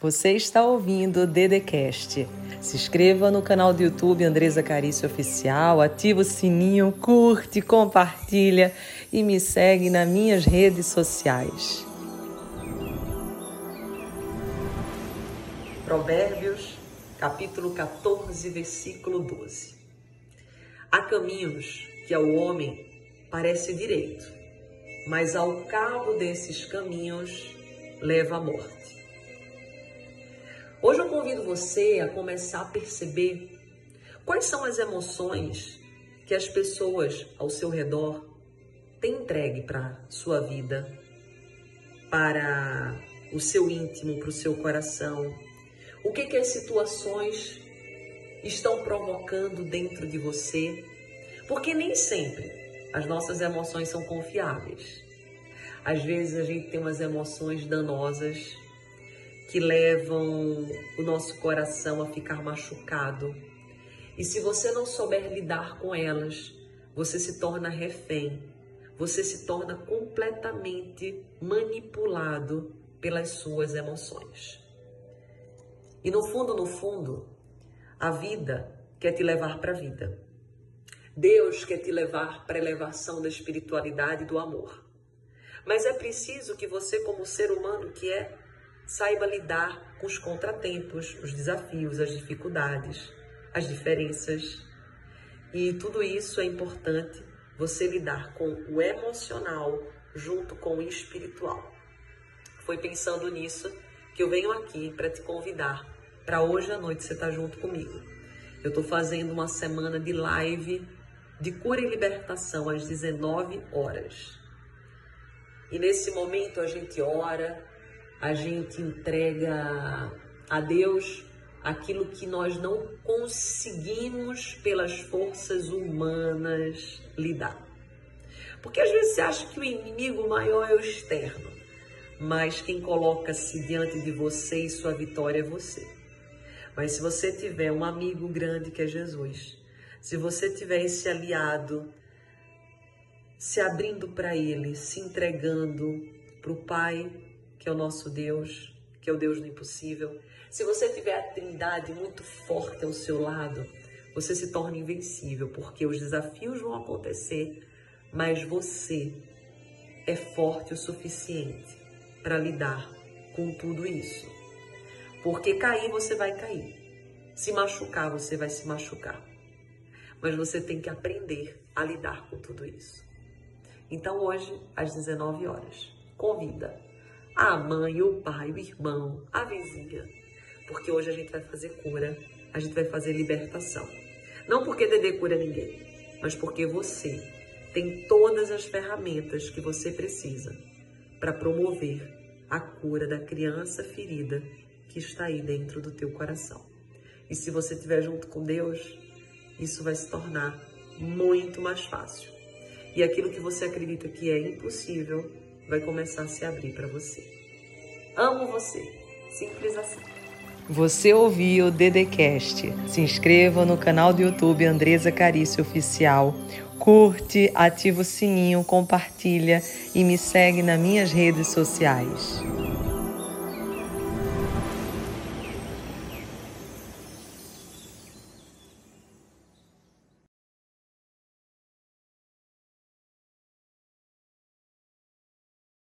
Você está ouvindo o Dedecast. Se inscreva no canal do YouTube Andresa Carício Oficial, ativa o sininho, curte, compartilha e me segue nas minhas redes sociais. Provérbios, capítulo 14, versículo 12. Há caminhos que ao homem parece direito, mas ao cabo desses caminhos leva à morte. Hoje eu convido você a começar a perceber quais são as emoções que as pessoas ao seu redor têm entregue para sua vida, para o seu íntimo, para o seu coração. O que que as situações estão provocando dentro de você? Porque nem sempre as nossas emoções são confiáveis. Às vezes a gente tem umas emoções danosas que levam o nosso coração a ficar machucado. E se você não souber lidar com elas, você se torna refém, você se torna completamente manipulado pelas suas emoções. E no fundo, no fundo, a vida quer te levar para a vida. Deus quer te levar para a elevação da espiritualidade e do amor. Mas é preciso que você, como ser humano que é, saiba lidar com os contratempos, os desafios, as dificuldades, as diferenças. E tudo isso é importante você lidar com o emocional junto com o espiritual. Foi pensando nisso que eu venho aqui para te convidar para hoje à noite você estar tá junto comigo. Eu estou fazendo uma semana de live de cura e libertação às 19 horas. E nesse momento a gente ora, a gente entrega a Deus aquilo que nós não conseguimos pelas forças humanas lidar. Porque às vezes você acha que o inimigo maior é o externo, mas quem coloca-se diante de você e sua vitória é você. Mas se você tiver um amigo grande que é Jesus, se você tiver esse aliado se abrindo para ele, se entregando para o Pai, que é o nosso Deus, que é o Deus do impossível. Se você tiver a Trindade muito forte ao seu lado, você se torna invencível, porque os desafios vão acontecer, mas você é forte o suficiente para lidar com tudo isso. Porque cair você vai cair. Se machucar você vai se machucar. Mas você tem que aprender a lidar com tudo isso. Então hoje, às 19 horas, convida a mãe, o pai, o irmão, a vizinha. Porque hoje a gente vai fazer cura, a gente vai fazer libertação. Não porque Dedê cura ninguém, mas porque você tem todas as ferramentas que você precisa para promover a cura da criança ferida que está aí dentro do teu coração. E se você estiver junto com Deus, isso vai se tornar muito mais fácil. E aquilo que você acredita que é impossível vai começar a se abrir para você. Amo você. Simples assim. Você ouviu o Dedecast. Se inscreva no canal do YouTube Andresa Carício Oficial. Curte, ativa o sininho, compartilha e me segue nas minhas redes sociais.